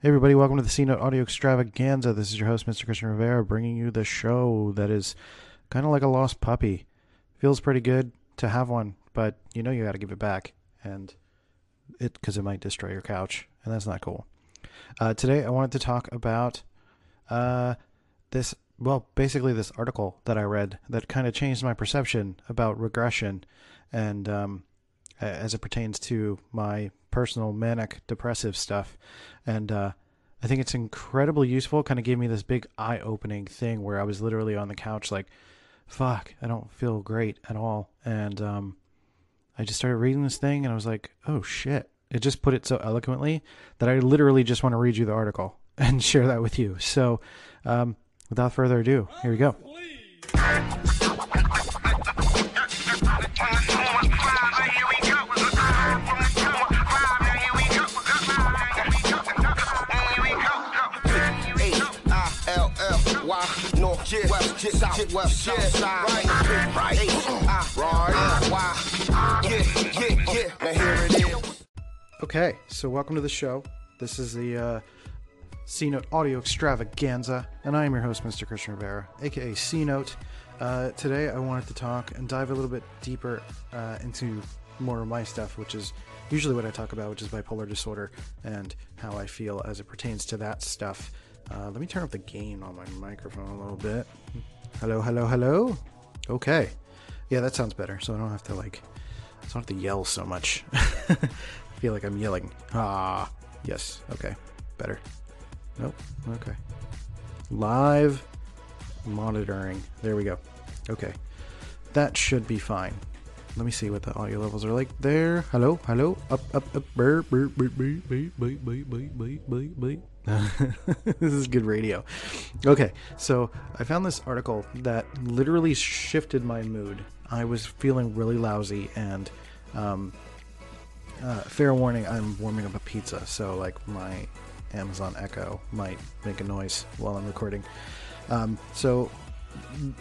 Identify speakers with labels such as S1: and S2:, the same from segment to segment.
S1: Hey everybody, welcome to the C Note Audio Extravaganza. This is your host, Mr. Christian Rivera, bringing you the show that is kind of like a lost puppy. Feels pretty good to have one, but you know you got to give it back, and it because it might destroy your couch, and that's not cool. Uh, today, I wanted to talk about uh, this. Well, basically, this article that I read that kind of changed my perception about regression, and um, as it pertains to my personal manic depressive stuff. And uh, I think it's incredibly useful. Kind of gave me this big eye opening thing where I was literally on the couch, like, fuck, I don't feel great at all. And um, I just started reading this thing and I was like, oh shit. It just put it so eloquently that I literally just want to read you the article and share that with you. So, um, without further ado, here we go. Okay, so welcome to the show. This is the uh, C Note Audio Extravaganza, and I am your host, Mr. Christian Rivera, aka C Note. Uh, today, I wanted to talk and dive a little bit deeper uh, into more of my stuff, which is usually what I talk about, which is bipolar disorder and how I feel as it pertains to that stuff. Uh, let me turn up the gain on my microphone a little bit. Hello, hello, hello. Okay, yeah, that sounds better. So I don't have to like, I don't have to yell so much. I feel like I'm yelling. Ah, yes. Okay, better. Nope. Okay. Live monitoring. There we go. Okay, that should be fine. Let me see what the audio levels are like there. Hello, hello, up, up, up. Burr, burr, burr, burr, burr, burr, burr, burr, burr, burr. this is good radio. Okay, so I found this article that literally shifted my mood. I was feeling really lousy, and um, uh, fair warning, I'm warming up a pizza, so like my Amazon Echo might make a noise while I'm recording. Um, so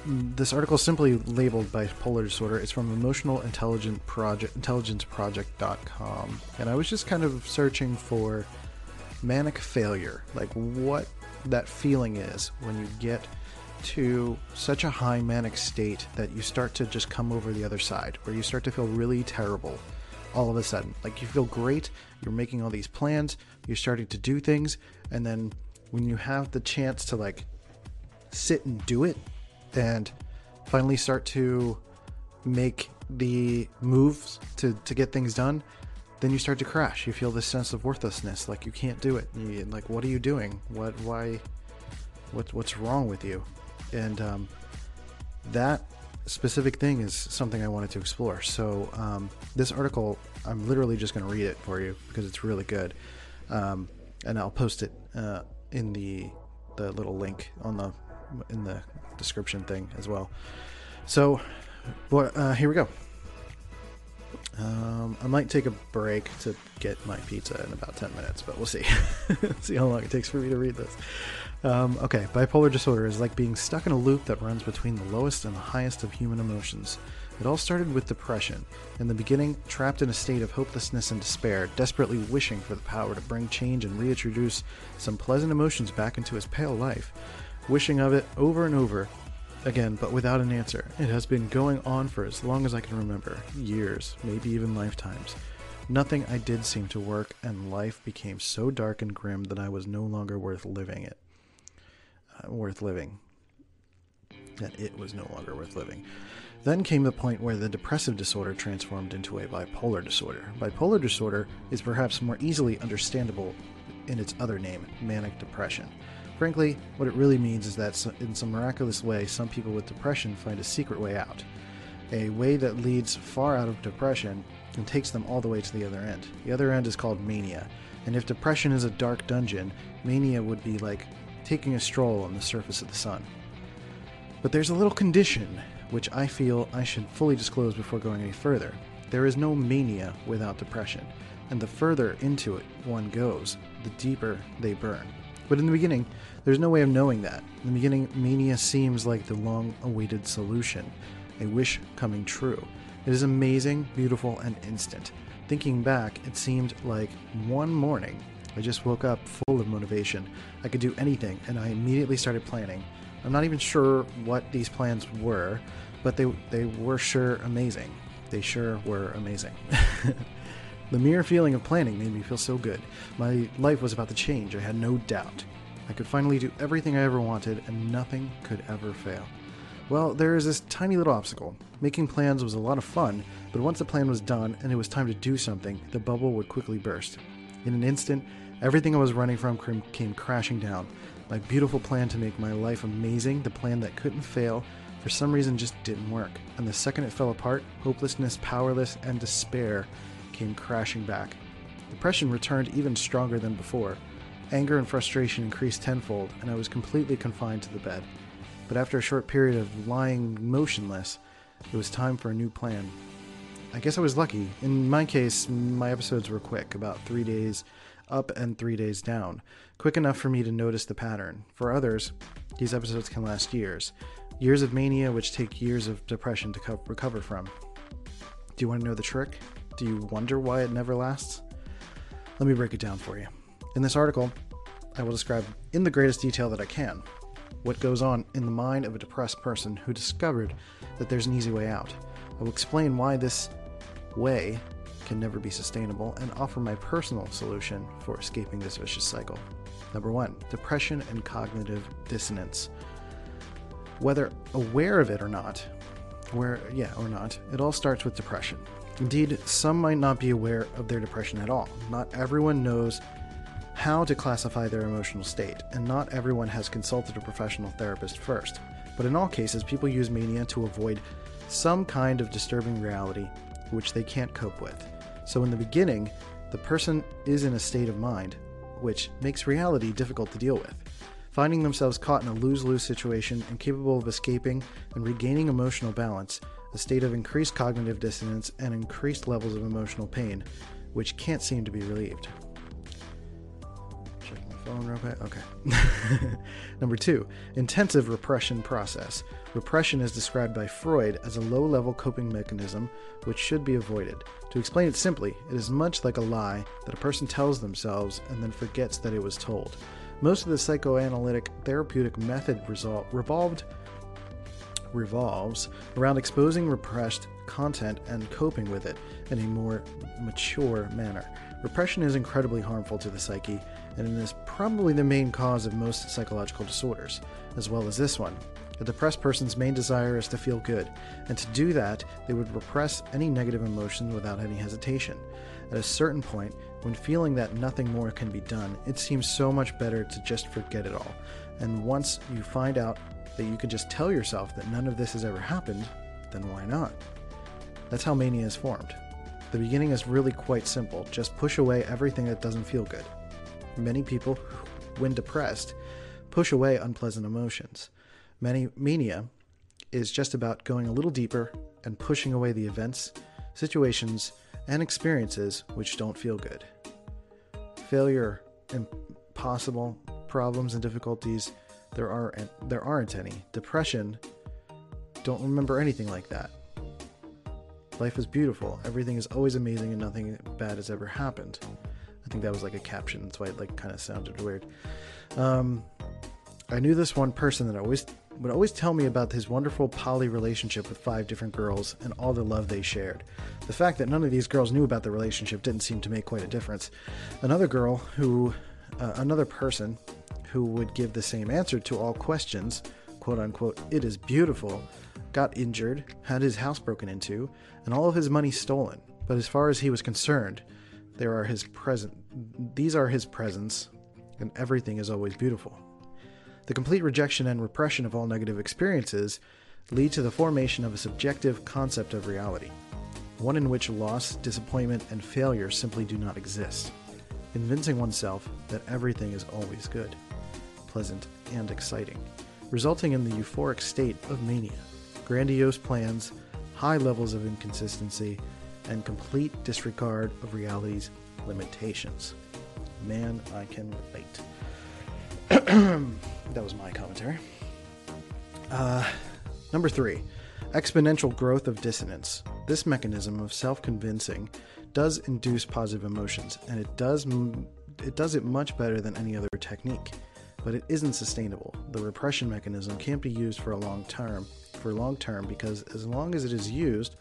S1: this article is simply labeled bipolar disorder. It's from emotional intelligence project intelligence intelligenceproject.com, and I was just kind of searching for manic failure, like what that feeling is when you get to such a high manic state that you start to just come over the other side, where you start to feel really terrible all of a sudden. Like you feel great, you're making all these plans, you're starting to do things, and then when you have the chance to like sit and do it and finally start to make the moves to, to get things done, then you start to crash. You feel this sense of worthlessness, like you can't do it. You, like, what are you doing? What, why, what, what's wrong with you? And um, that specific thing is something I wanted to explore. So um, this article, I'm literally just going to read it for you because it's really good, um, and I'll post it uh, in the the little link on the in the description thing as well. So, uh, here we go. Um, I might take a break to get my pizza in about 10 minutes, but we'll see. see how long it takes for me to read this. Um, okay, bipolar disorder is like being stuck in a loop that runs between the lowest and the highest of human emotions. It all started with depression. In the beginning, trapped in a state of hopelessness and despair, desperately wishing for the power to bring change and reintroduce some pleasant emotions back into his pale life. Wishing of it over and over, Again, but without an answer. It has been going on for as long as I can remember years, maybe even lifetimes. Nothing I did seemed to work, and life became so dark and grim that I was no longer worth living it. Uh, worth living. That it was no longer worth living. Then came the point where the depressive disorder transformed into a bipolar disorder. Bipolar disorder is perhaps more easily understandable in its other name, manic depression. Frankly, what it really means is that in some miraculous way, some people with depression find a secret way out. A way that leads far out of depression and takes them all the way to the other end. The other end is called mania. And if depression is a dark dungeon, mania would be like taking a stroll on the surface of the sun. But there's a little condition which I feel I should fully disclose before going any further. There is no mania without depression, and the further into it one goes, the deeper they burn. But in the beginning, there's no way of knowing that. In the beginning, mania seems like the long awaited solution, a wish coming true. It is amazing, beautiful, and instant. Thinking back, it seemed like one morning, I just woke up full of motivation. I could do anything, and I immediately started planning. I'm not even sure what these plans were, but they, they were sure amazing. They sure were amazing. the mere feeling of planning made me feel so good. My life was about to change, I had no doubt. I could finally do everything I ever wanted, and nothing could ever fail. Well, there is this tiny little obstacle. Making plans was a lot of fun, but once the plan was done and it was time to do something, the bubble would quickly burst. In an instant, everything I was running from came crashing down. My beautiful plan to make my life amazing, the plan that couldn't fail, for some reason just didn't work. And the second it fell apart, hopelessness, powerless, and despair came crashing back. Depression returned even stronger than before. Anger and frustration increased tenfold, and I was completely confined to the bed. But after a short period of lying motionless, it was time for a new plan. I guess I was lucky. In my case, my episodes were quick, about three days up and three days down, quick enough for me to notice the pattern. For others, these episodes can last years years of mania, which take years of depression to co- recover from. Do you want to know the trick? Do you wonder why it never lasts? Let me break it down for you. In this article, I will describe in the greatest detail that I can what goes on in the mind of a depressed person who discovered that there's an easy way out. I will explain why this way can never be sustainable and offer my personal solution for escaping this vicious cycle. Number one, depression and cognitive dissonance. Whether aware of it or not, where yeah or not, it all starts with depression. Indeed, some might not be aware of their depression at all. Not everyone knows how to classify their emotional state, and not everyone has consulted a professional therapist first. But in all cases, people use mania to avoid some kind of disturbing reality which they can't cope with. So, in the beginning, the person is in a state of mind which makes reality difficult to deal with. Finding themselves caught in a lose lose situation, incapable of escaping and regaining emotional balance, a state of increased cognitive dissonance, and increased levels of emotional pain, which can't seem to be relieved Checking the phone real quick. Okay. Number two, intensive repression process. Repression is described by Freud as a low level coping mechanism which should be avoided. To explain it simply, it is much like a lie that a person tells themselves and then forgets that it was told. Most of the psychoanalytic therapeutic method result revolved revolves around exposing repressed content and coping with it in a more mature manner. Repression is incredibly harmful to the psyche and it is probably the main cause of most psychological disorders, as well as this one. A depressed person's main desire is to feel good, and to do that, they would repress any negative emotion without any hesitation. At a certain point, when feeling that nothing more can be done, it seems so much better to just forget it all. And once you find out that you can just tell yourself that none of this has ever happened, then why not? That's how mania is formed. The beginning is really quite simple just push away everything that doesn't feel good. Many people, when depressed, push away unpleasant emotions. Many mania is just about going a little deeper and pushing away the events, situations, and experiences which don't feel good. Failure, impossible, problems and difficulties, there are there aren't any. Depression, don't remember anything like that. Life is beautiful. Everything is always amazing and nothing bad has ever happened. I think that was like a caption. That's why it like kind of sounded weird. Um, I knew this one person that always would always tell me about his wonderful poly relationship with five different girls and all the love they shared. The fact that none of these girls knew about the relationship didn't seem to make quite a difference. Another girl who, uh, another person who would give the same answer to all questions, quote unquote, it is beautiful, got injured, had his house broken into, and all of his money stolen. But as far as he was concerned, there are his present these are his presents, and everything is always beautiful. The complete rejection and repression of all negative experiences lead to the formation of a subjective concept of reality, one in which loss, disappointment, and failure simply do not exist, convincing oneself that everything is always good, pleasant, and exciting, resulting in the euphoric state of mania, grandiose plans, high levels of inconsistency, and complete disregard of reality's limitations. Man, I can relate. that was my commentary. Uh, number three, exponential growth of dissonance. This mechanism of self convincing does induce positive emotions, and it does it does it much better than any other technique, but it isn't sustainable. The repression mechanism can't be used for a long term, for long term because as long as it is used,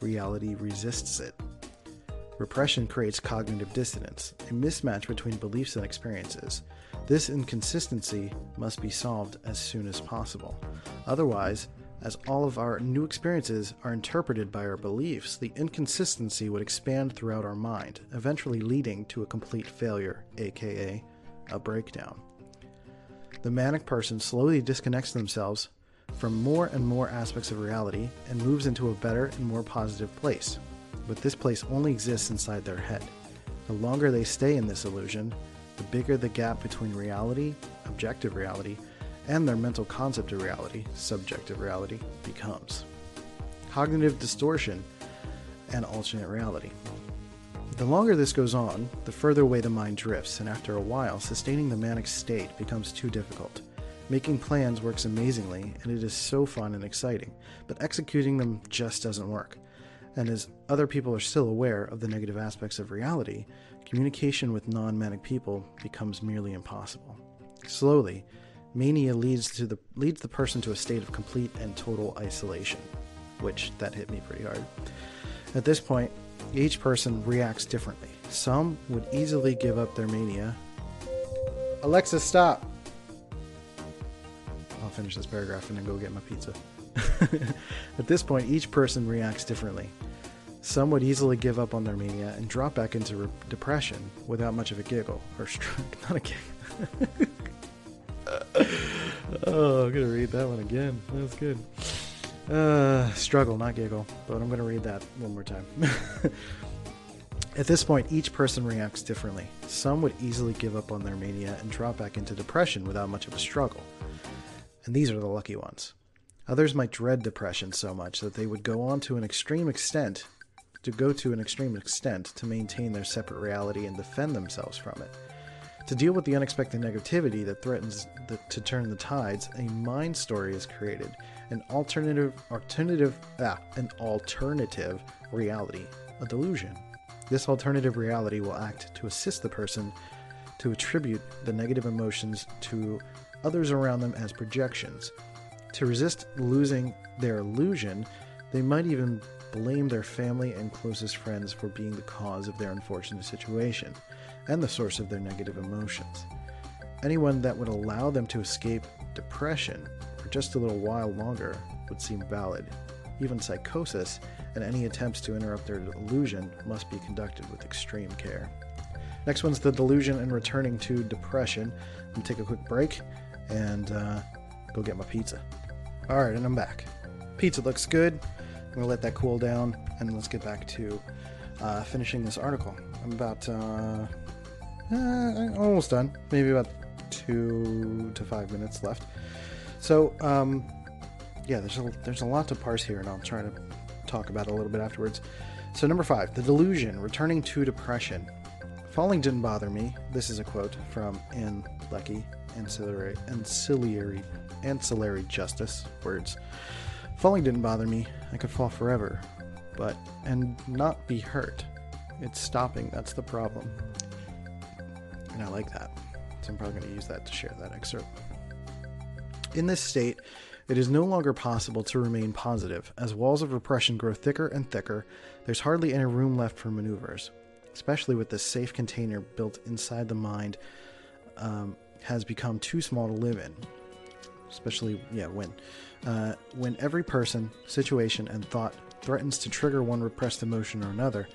S1: reality resists it. Repression creates cognitive dissonance, a mismatch between beliefs and experiences. This inconsistency must be solved as soon as possible. Otherwise, as all of our new experiences are interpreted by our beliefs, the inconsistency would expand throughout our mind, eventually leading to a complete failure, aka a breakdown. The manic person slowly disconnects themselves from more and more aspects of reality and moves into a better and more positive place. But this place only exists inside their head. The longer they stay in this illusion, the bigger the gap between reality, objective reality, and their mental concept of reality, subjective reality, becomes. Cognitive distortion and alternate reality. The longer this goes on, the further away the mind drifts, and after a while, sustaining the manic state becomes too difficult. Making plans works amazingly, and it is so fun and exciting, but executing them just doesn't work. And as other people are still aware of the negative aspects of reality, communication with non manic people becomes merely impossible. Slowly, mania leads to the leads the person to a state of complete and total isolation, which that hit me pretty hard. At this point, each person reacts differently. Some would easily give up their mania. Alexa, stop. I'll finish this paragraph and then go get my pizza. At this point, each person reacts differently. Some would easily give up on their mania and drop back into re- depression without much of a giggle or str- not a giggle. oh, I'm gonna read that one again. That's good. Uh, struggle, not giggle, but I'm gonna read that one more time. At this point, each person reacts differently. Some would easily give up on their mania and drop back into depression without much of a struggle. And these are the lucky ones. Others might dread depression so much that they would go on to an extreme extent, to go to an extreme extent to maintain their separate reality and defend themselves from it. To deal with the unexpected negativity that threatens the, to turn the tides, a mind story is created, an alternative, alternative, ah, an alternative reality, a delusion. This alternative reality will act to assist the person to attribute the negative emotions to others around them as projections. To resist losing their illusion, they might even blame their family and closest friends for being the cause of their unfortunate situation and the source of their negative emotions. Anyone that would allow them to escape depression just a little while longer would seem valid. Even psychosis and any attempts to interrupt their delusion must be conducted with extreme care. Next one's the delusion and returning to depression. I'm gonna take a quick break and uh, go get my pizza. All right, and I'm back. Pizza looks good. I'm gonna let that cool down, and let's get back to uh, finishing this article. I'm about uh, uh, almost done. Maybe about two to five minutes left. So, um, yeah, there's a, there's a lot to parse here, and I'll try to talk about it a little bit afterwards. So, number five, the delusion, returning to depression. Falling didn't bother me. This is a quote from Ann Leckie, ancillary, ancillary, ancillary justice words. Falling didn't bother me. I could fall forever, but and not be hurt. It's stopping. That's the problem. And I like that. So I'm probably going to use that to share that excerpt. In this state, it is no longer possible to remain positive. As walls of repression grow thicker and thicker, there's hardly any room left for maneuvers, especially with the safe container built inside the mind um, has become too small to live in. Especially, yeah, when uh, when every person, situation, and thought threatens to trigger one repressed emotion or another,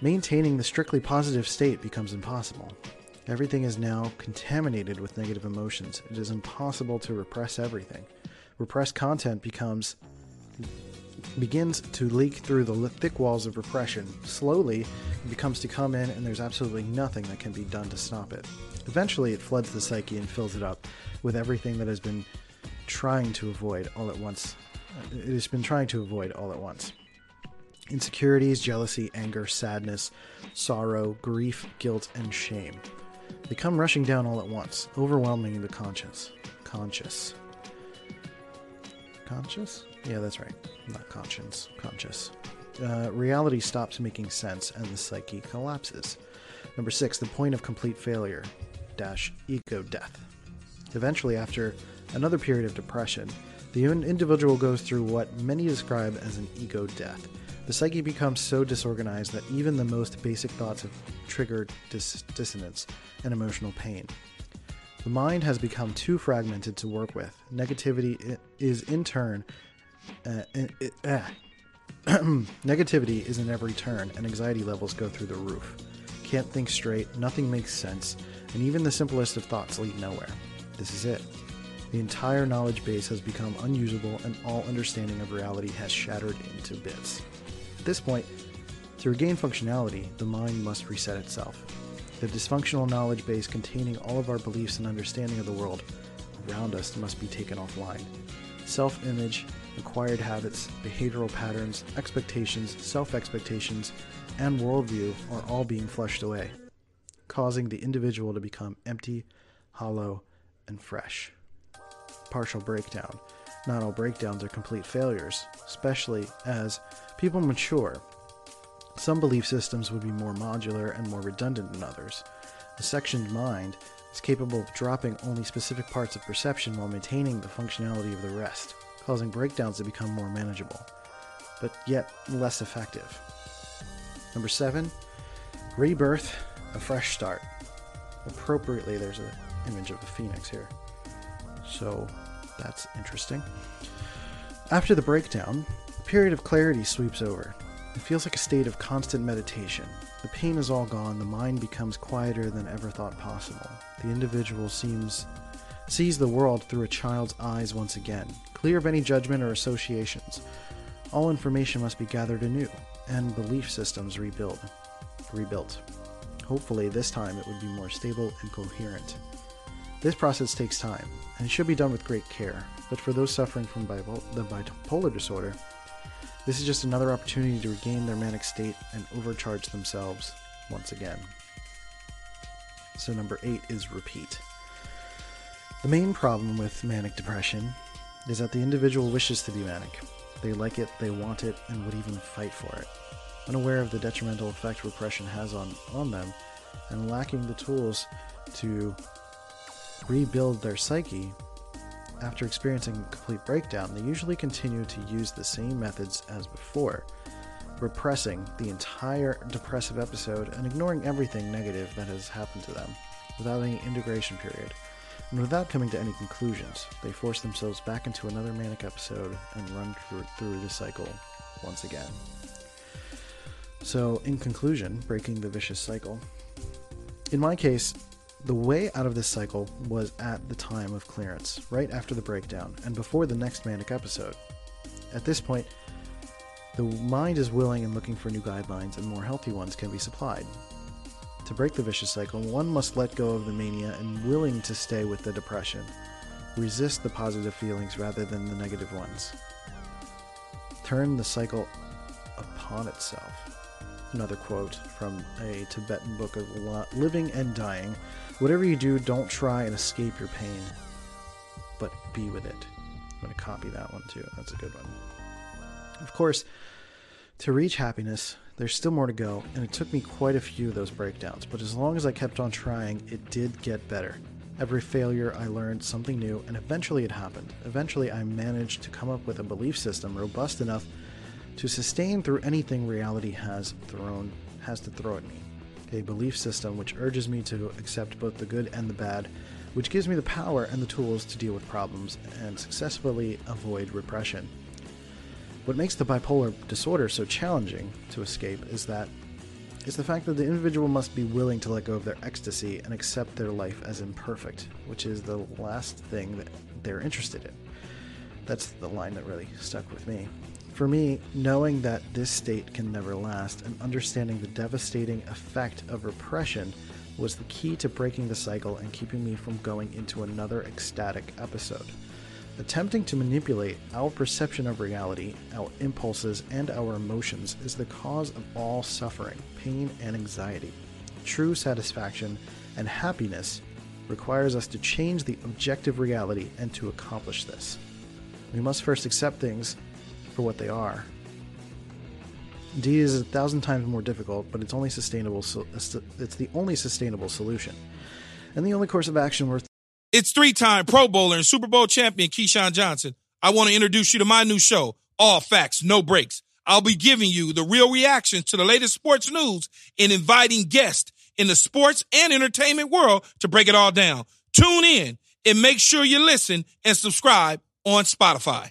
S1: maintaining the strictly positive state becomes impossible. Everything is now contaminated with negative emotions. It is impossible to repress everything. Repressed content becomes begins to leak through the thick walls of repression. Slowly, it becomes to come in, and there's absolutely nothing that can be done to stop it. Eventually, it floods the psyche and fills it up with everything that has been trying to avoid all at once. It has been trying to avoid all at once. Insecurities, jealousy, anger, sadness, sorrow, grief, guilt, and shame. They come rushing down all at once, overwhelming the conscious. Conscious. Conscious? Yeah, that's right. Not conscience. Conscious. Uh, reality stops making sense and the psyche collapses. Number six, the point of complete failure dash ego death. Eventually, after another period of depression, the individual goes through what many describe as an ego death. The psyche becomes so disorganized that even the most basic thoughts have triggered dis- dissonance and emotional pain. The mind has become too fragmented to work with. Negativity is in turn. Uh, uh, Negativity is in every turn, and anxiety levels go through the roof. Can't think straight, nothing makes sense, and even the simplest of thoughts lead nowhere. This is it. The entire knowledge base has become unusable, and all understanding of reality has shattered into bits. At this point, to regain functionality, the mind must reset itself. The dysfunctional knowledge base containing all of our beliefs and understanding of the world around us must be taken offline. Self image, acquired habits, behavioral patterns, expectations, self expectations, and worldview are all being flushed away, causing the individual to become empty, hollow, and fresh. Partial breakdown. Not all breakdowns are complete failures, especially as people mature. Some belief systems would be more modular and more redundant than others. A sectioned mind is capable of dropping only specific parts of perception while maintaining the functionality of the rest causing breakdowns to become more manageable, but yet less effective. Number seven, rebirth, a fresh start. Appropriately, there's an image of a phoenix here. So that's interesting. After the breakdown, a period of clarity sweeps over. It feels like a state of constant meditation. The pain is all gone, the mind becomes quieter than ever thought possible. The individual seems sees the world through a child's eyes once again, clear of any judgment or associations. All information must be gathered anew, and belief systems rebuild, rebuilt. Hopefully, this time it would be more stable and coherent. This process takes time, and should be done with great care, but for those suffering from bipolar, the bipolar disorder, this is just another opportunity to regain their manic state and overcharge themselves once again. So, number eight is repeat. The main problem with manic depression is that the individual wishes to be manic. They like it, they want it, and would even fight for it. Unaware of the detrimental effect repression has on, on them, and lacking the tools to rebuild their psyche, after experiencing a complete breakdown, they usually continue to use the same methods as before, repressing the entire depressive episode and ignoring everything negative that has happened to them without any integration period and without coming to any conclusions, they force themselves back into another manic episode and run through, through the cycle once again. So, in conclusion, breaking the vicious cycle. In my case, the way out of this cycle was at the time of clearance, right after the breakdown, and before the next manic episode. At this point, the mind is willing and looking for new guidelines, and more healthy ones can be supplied. To break the vicious cycle, one must let go of the mania and willing to stay with the depression. Resist the positive feelings rather than the negative ones. Turn the cycle upon itself. Another quote from a Tibetan book of living and dying. Whatever you do, don't try and escape your pain, but be with it. I'm going to copy that one too. That's a good one. Of course, to reach happiness, there's still more to go, and it took me quite a few of those breakdowns, but as long as I kept on trying, it did get better. Every failure, I learned something new, and eventually it happened. Eventually, I managed to come up with a belief system robust enough to sustain through anything reality has thrown has to throw at me. A belief system which urges me to accept both the good and the bad, which gives me the power and the tools to deal with problems and successfully avoid repression. What makes the bipolar disorder so challenging to escape is that is the fact that the individual must be willing to let go of their ecstasy and accept their life as imperfect, which is the last thing that they're interested in. That's the line that really stuck with me. For me, knowing that this state can never last and understanding the devastating effect of repression was the key to breaking the cycle and keeping me from going into another ecstatic episode. Attempting to manipulate our perception of reality, our impulses, and our emotions is the cause of all suffering, pain, and anxiety. True satisfaction and happiness requires us to change the objective reality, and to accomplish this, we must first accept things for what they are. D is a thousand times more difficult, but it's only sustainable. So uh, it's the only sustainable solution, and the only course of action worth.
S2: It's three-time Pro Bowler and Super Bowl champion Keyshawn Johnson. I want to introduce you to my new show, All Facts, No Breaks. I'll be giving you the real reactions to the latest sports news and inviting guests in the sports and entertainment world to break it all down. Tune in and make sure you listen and subscribe on Spotify.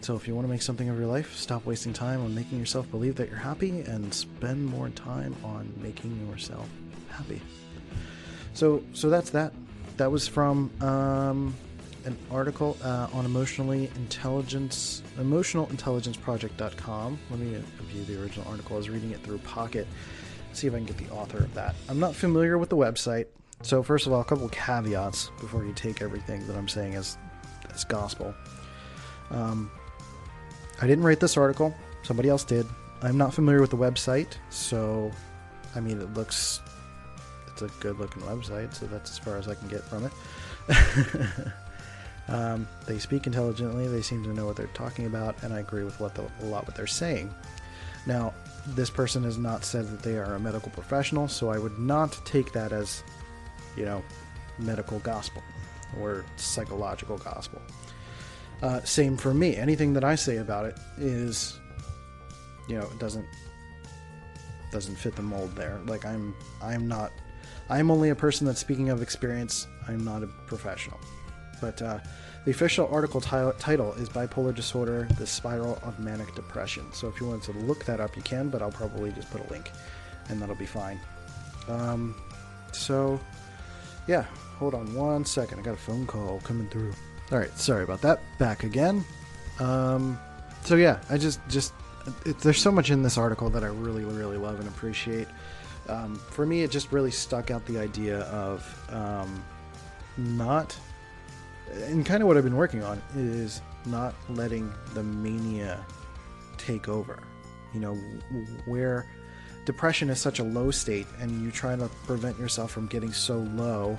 S1: So if you want to make something of your life, stop wasting time on making yourself believe that you're happy and spend more time on making yourself happy. So so that's that. That was from um, an article uh, on emotionally intelligence emotionalintelligenceproject.com. Let me view the original article. I was reading it through Pocket. See if I can get the author of that. I'm not familiar with the website, so first of all, a couple caveats before you take everything that I'm saying as as gospel. Um, I didn't write this article. Somebody else did. I'm not familiar with the website, so I mean, it looks it's a good looking website, so that's as far as I can get from it. um, they speak intelligently. They seem to know what they're talking about, and I agree with what the, a lot what they're saying. Now, this person has not said that they are a medical professional, so I would not take that as, you know, medical gospel or psychological gospel. Uh, same for me. Anything that I say about it is, you know, it doesn't doesn't fit the mold there. Like I'm I'm not I'm only a person that's speaking of experience. I'm not a professional. But uh, the official article t- title is Bipolar Disorder: The Spiral of Manic Depression. So if you want to look that up, you can. But I'll probably just put a link, and that'll be fine. Um, so yeah, hold on one second. I got a phone call coming through. All right, sorry about that. Back again. Um, so yeah, I just just it, there's so much in this article that I really really love and appreciate. Um, for me, it just really stuck out the idea of um, not, and kind of what I've been working on is not letting the mania take over. You know, where depression is such a low state, and you try to prevent yourself from getting so low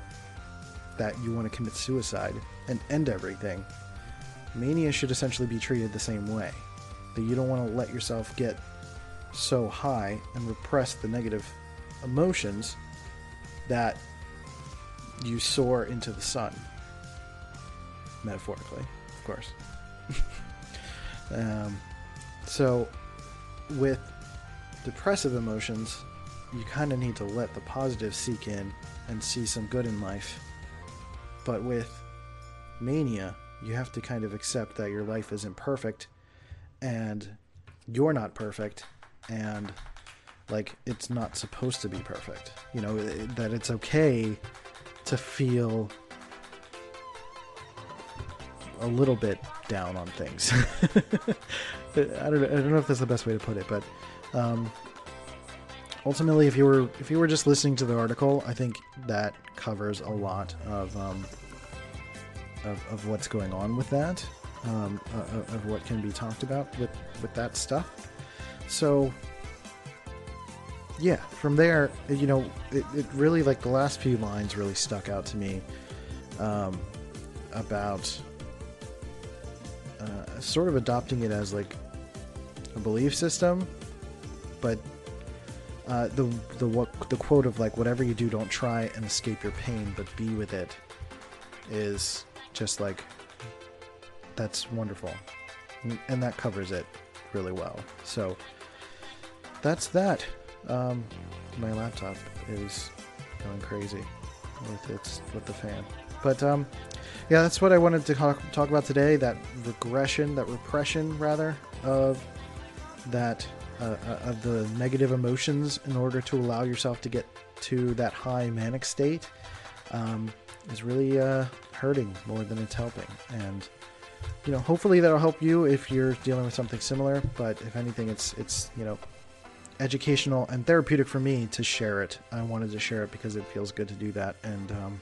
S1: that you want to commit suicide and end everything, mania should essentially be treated the same way. That you don't want to let yourself get so high and repress the negative emotions that you soar into the sun. Metaphorically, of course. um, so, with depressive emotions, you kind of need to let the positive seek in and see some good in life. But with mania, you have to kind of accept that your life isn't perfect and you're not perfect and like it's not supposed to be perfect. You know, that it's okay to feel a little bit down on things. I don't know, I don't know if that's the best way to put it, but um, ultimately, if you were if you were just listening to the article, I think that covers a lot of um, of, of what's going on with that, um, uh, uh, of what can be talked about with, with that stuff. So, yeah, from there, you know, it, it really, like, the last few lines really stuck out to me um, about uh, sort of adopting it as, like, a belief system, but uh, the the what the quote of like whatever you do, don't try and escape your pain, but be with it, is just like that's wonderful. And that covers it really well. So that's that. Um, my laptop is going crazy with its with the fan. But um, yeah that's what i wanted to talk, talk about today that regression that repression rather of that uh, uh, of the negative emotions in order to allow yourself to get to that high manic state. Um, is really uh, hurting more than it's helping. And you know, hopefully that'll help you if you're dealing with something similar. But if anything, it's it's you know, educational and therapeutic for me to share it. I wanted to share it because it feels good to do that, and um,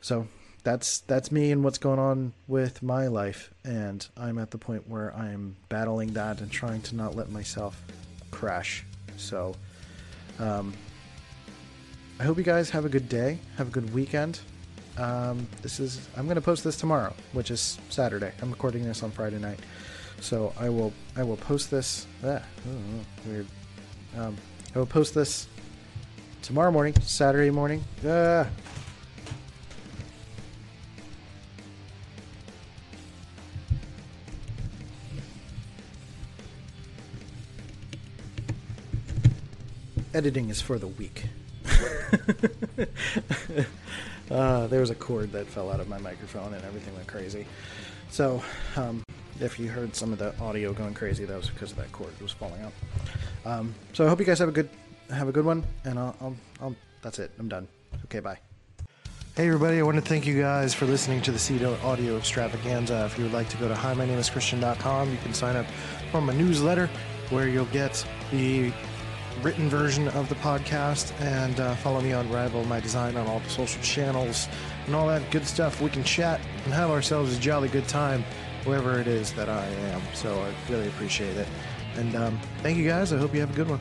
S1: so that's that's me and what's going on with my life. And I'm at the point where I'm battling that and trying to not let myself crash. So, um, I hope you guys have a good day, have a good weekend. Um, this is I'm going to post this tomorrow, which is Saturday. I'm recording this on Friday night, so I will I will post this. Ah, oh, weird. Um, I will post this tomorrow morning, Saturday morning. Ah. Editing is for the weak. uh, there was a cord that fell out of my microphone and everything went crazy. So, um, if you heard some of the audio going crazy, that was because of that cord was falling out. Um, so I hope you guys have a good have a good one, and I'll, I'll, I'll that's it. I'm done. Okay, bye. Hey everybody, I want to thank you guys for listening to the C Note Audio Extravaganza. If you would like to go to hi, my name is Christian.com, you can sign up for my newsletter where you'll get the written version of the podcast and uh, follow me on Rival My Design on all the social channels and all that good stuff. We can chat and have ourselves a jolly good time wherever it is that I am. So I really appreciate it. And um, thank you guys. I hope you have a good one.